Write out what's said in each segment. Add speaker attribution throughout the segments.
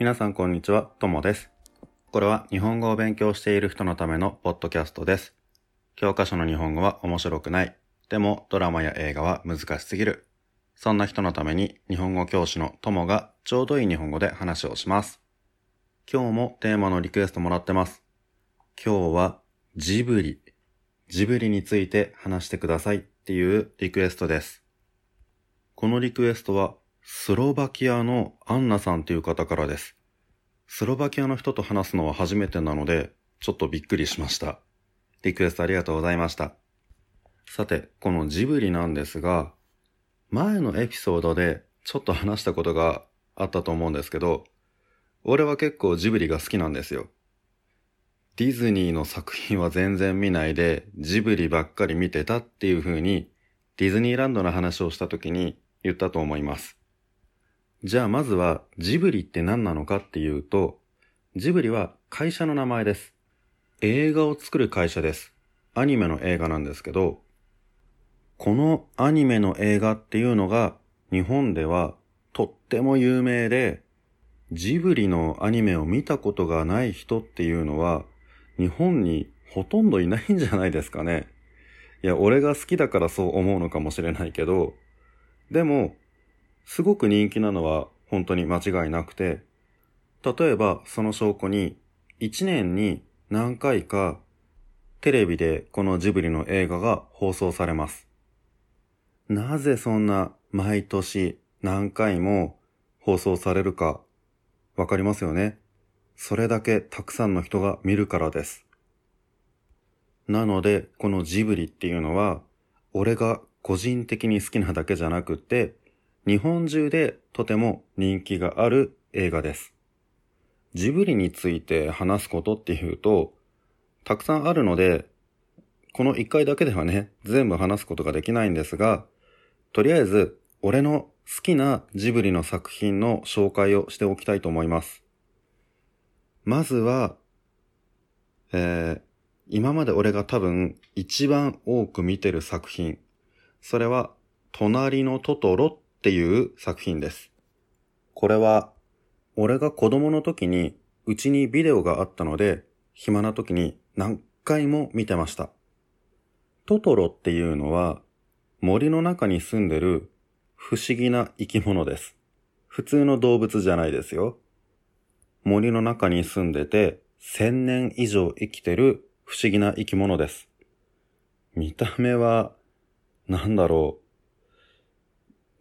Speaker 1: 皆さんこんにちは、ともです。これは日本語を勉強している人のためのポッドキャストです。教科書の日本語は面白くない。でもドラマや映画は難しすぎる。そんな人のために日本語教師のともがちょうどいい日本語で話をします。今日もテーマのリクエストもらってます。今日はジブリ。ジブリについて話してくださいっていうリクエストです。このリクエストはスロバキアのアンナさんという方からです。スロバキアの人と話すのは初めてなので、ちょっとびっくりしました。リクエストありがとうございました。さて、このジブリなんですが、前のエピソードでちょっと話したことがあったと思うんですけど、俺は結構ジブリが好きなんですよ。ディズニーの作品は全然見ないで、ジブリばっかり見てたっていう風に、ディズニーランドの話をした時に言ったと思います。じゃあまずはジブリって何なのかっていうと、ジブリは会社の名前です。映画を作る会社です。アニメの映画なんですけど、このアニメの映画っていうのが日本ではとっても有名で、ジブリのアニメを見たことがない人っていうのは日本にほとんどいないんじゃないですかね。いや、俺が好きだからそう思うのかもしれないけど、でも、すごく人気なのは本当に間違いなくて、例えばその証拠に1年に何回かテレビでこのジブリの映画が放送されます。なぜそんな毎年何回も放送されるかわかりますよねそれだけたくさんの人が見るからです。なのでこのジブリっていうのは俺が個人的に好きなだけじゃなくて日本中でとても人気がある映画です。ジブリについて話すことっていうと、たくさんあるので、この一回だけではね、全部話すことができないんですが、とりあえず、俺の好きなジブリの作品の紹介をしておきたいと思います。まずは、えー、今まで俺が多分一番多く見てる作品。それは、隣のトトロっていう作品です。これは、俺が子供の時に、うちにビデオがあったので、暇な時に何回も見てました。トトロっていうのは、森の中に住んでる不思議な生き物です。普通の動物じゃないですよ。森の中に住んでて、千年以上生きてる不思議な生き物です。見た目は、なんだろう。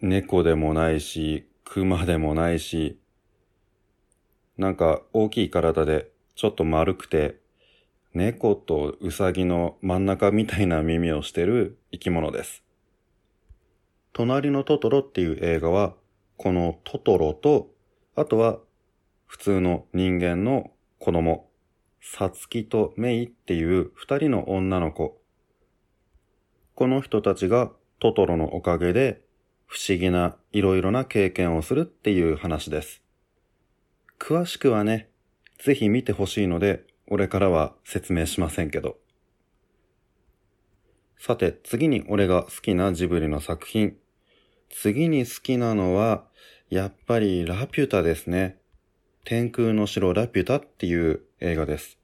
Speaker 1: 猫でもないし、熊でもないし、なんか大きい体でちょっと丸くて、猫とウサギの真ん中みたいな耳をしてる生き物です。隣のトトロっていう映画は、このトトロと、あとは普通の人間の子供、サツキとメイっていう二人の女の子。この人たちがトトロのおかげで不思議ないろいろな経験をするっていう話です。詳しくはね、ぜひ見てほしいので、俺からは説明しませんけど。さて、次に俺が好きなジブリの作品。次に好きなのは、やっぱりラピュタですね。天空の城ラピュタっていう映画です。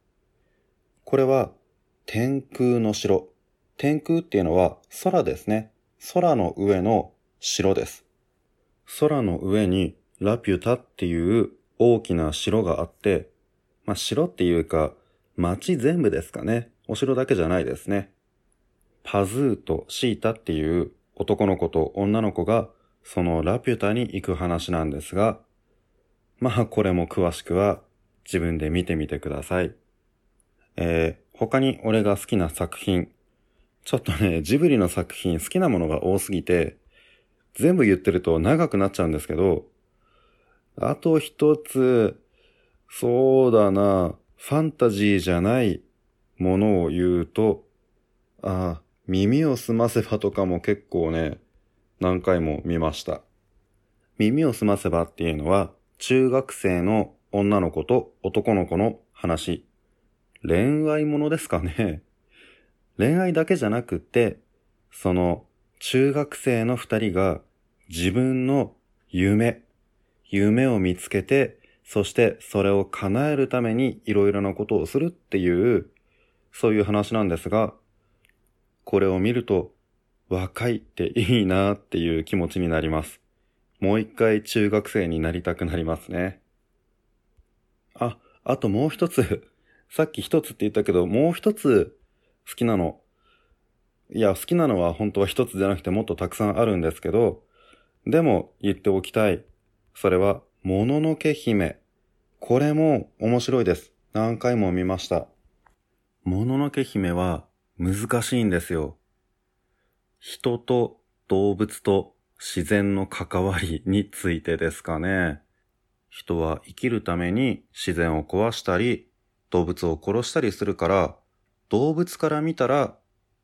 Speaker 1: これは、天空の城。天空っていうのは空ですね。空の上の城です。空の上にラピュタっていう大きな城があって、まあ、城っていうか町全部ですかね。お城だけじゃないですね。パズーとシータっていう男の子と女の子がそのラピュタに行く話なんですが、まあこれも詳しくは自分で見てみてください。えー、他に俺が好きな作品。ちょっとね、ジブリの作品好きなものが多すぎて、全部言ってると長くなっちゃうんですけど、あと一つ、そうだな、ファンタジーじゃないものを言うと、ああ、耳をすませばとかも結構ね、何回も見ました。耳をすませばっていうのは、中学生の女の子と男の子の話。恋愛ものですかね。恋愛だけじゃなくて、その中学生の二人が自分の夢、夢を見つけてそしてそれを叶えるためにいろいろなことをするっていう、そういう話なんですが、これを見ると若いっていいなっていう気持ちになります。もう一回中学生になりたくなりますね。あ、あともう一つ。さっき一つって言ったけど、もう一つ好きなの。いや、好きなのは本当は一つじゃなくてもっとたくさんあるんですけど、でも言っておきたい。それは、もののけ姫。これも面白いです。何回も見ました。もののけ姫は難しいんですよ。人と動物と自然の関わりについてですかね。人は生きるために自然を壊したり、動物を殺したりするから、動物から見たら、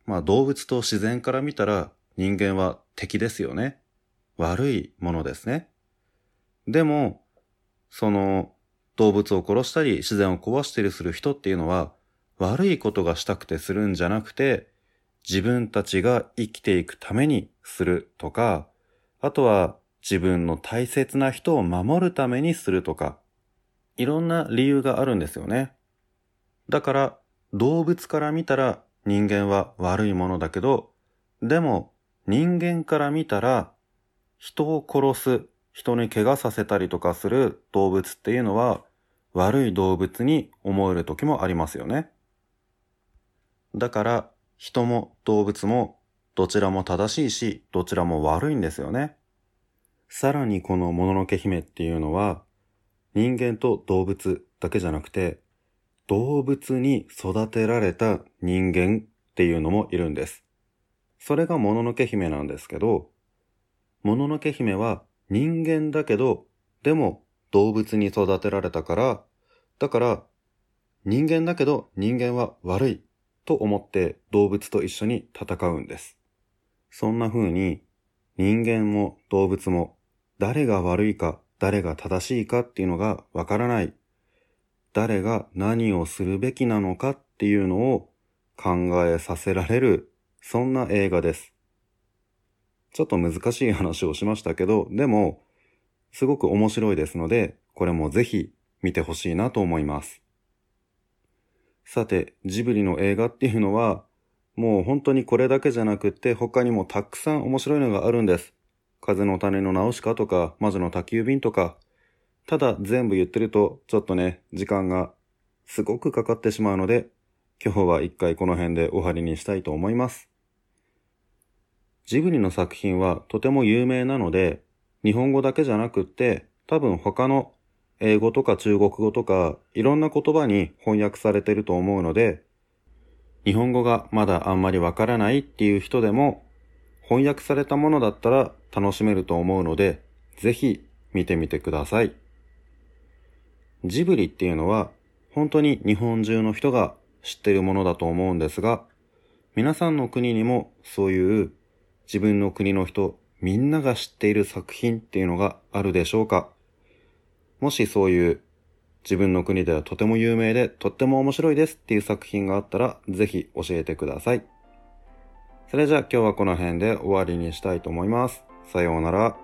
Speaker 1: まあ動物と自然から見たら人間は敵ですよね。悪いものですね。でも、その動物を殺したり自然を壊したりする人っていうのは悪いことがしたくてするんじゃなくて自分たちが生きていくためにするとか、あとは自分の大切な人を守るためにするとか、いろんな理由があるんですよね。だから動物から見たら人間は悪いものだけど、でも人間から見たら人を殺す、人に怪我させたりとかする動物っていうのは悪い動物に思える時もありますよね。だから人も動物もどちらも正しいし、どちらも悪いんですよね。さらにこのもののけ姫っていうのは人間と動物だけじゃなくて動物に育てられた人間っていうのもいるんです。それがもののけ姫なんですけど、もののけ姫は人間だけど、でも動物に育てられたから、だから人間だけど人間は悪いと思って動物と一緒に戦うんです。そんな風に人間も動物も誰が悪いか誰が正しいかっていうのがわからない。誰が何をするべきなのかっていうのを考えさせられる、そんな映画です。ちょっと難しい話をしましたけど、でも、すごく面白いですので、これもぜひ見てほしいなと思います。さて、ジブリの映画っていうのは、もう本当にこれだけじゃなくて他にもたくさん面白いのがあるんです。風の種のナウシカとか、魔女の宅急便とか。ただ全部言ってるとちょっとね、時間がすごくかかってしまうので、今日は一回この辺で終わりにしたいと思います。ジブリの作品はとても有名なので、日本語だけじゃなくって、多分他の英語とか中国語とか、いろんな言葉に翻訳されてると思うので、日本語がまだあんまりわからないっていう人でも、翻訳されたものだったら楽しめると思うので、ぜひ見てみてください。ジブリっていうのは、本当に日本中の人が知ってるものだと思うんですが、皆さんの国にもそういう自分の国の人、みんなが知っている作品っていうのがあるでしょうか？もしそういう自分の国ではとても有名でとっても面白いですっていう作品があったらぜひ教えてください。それじゃあ今日はこの辺で終わりにしたいと思います。さようなら。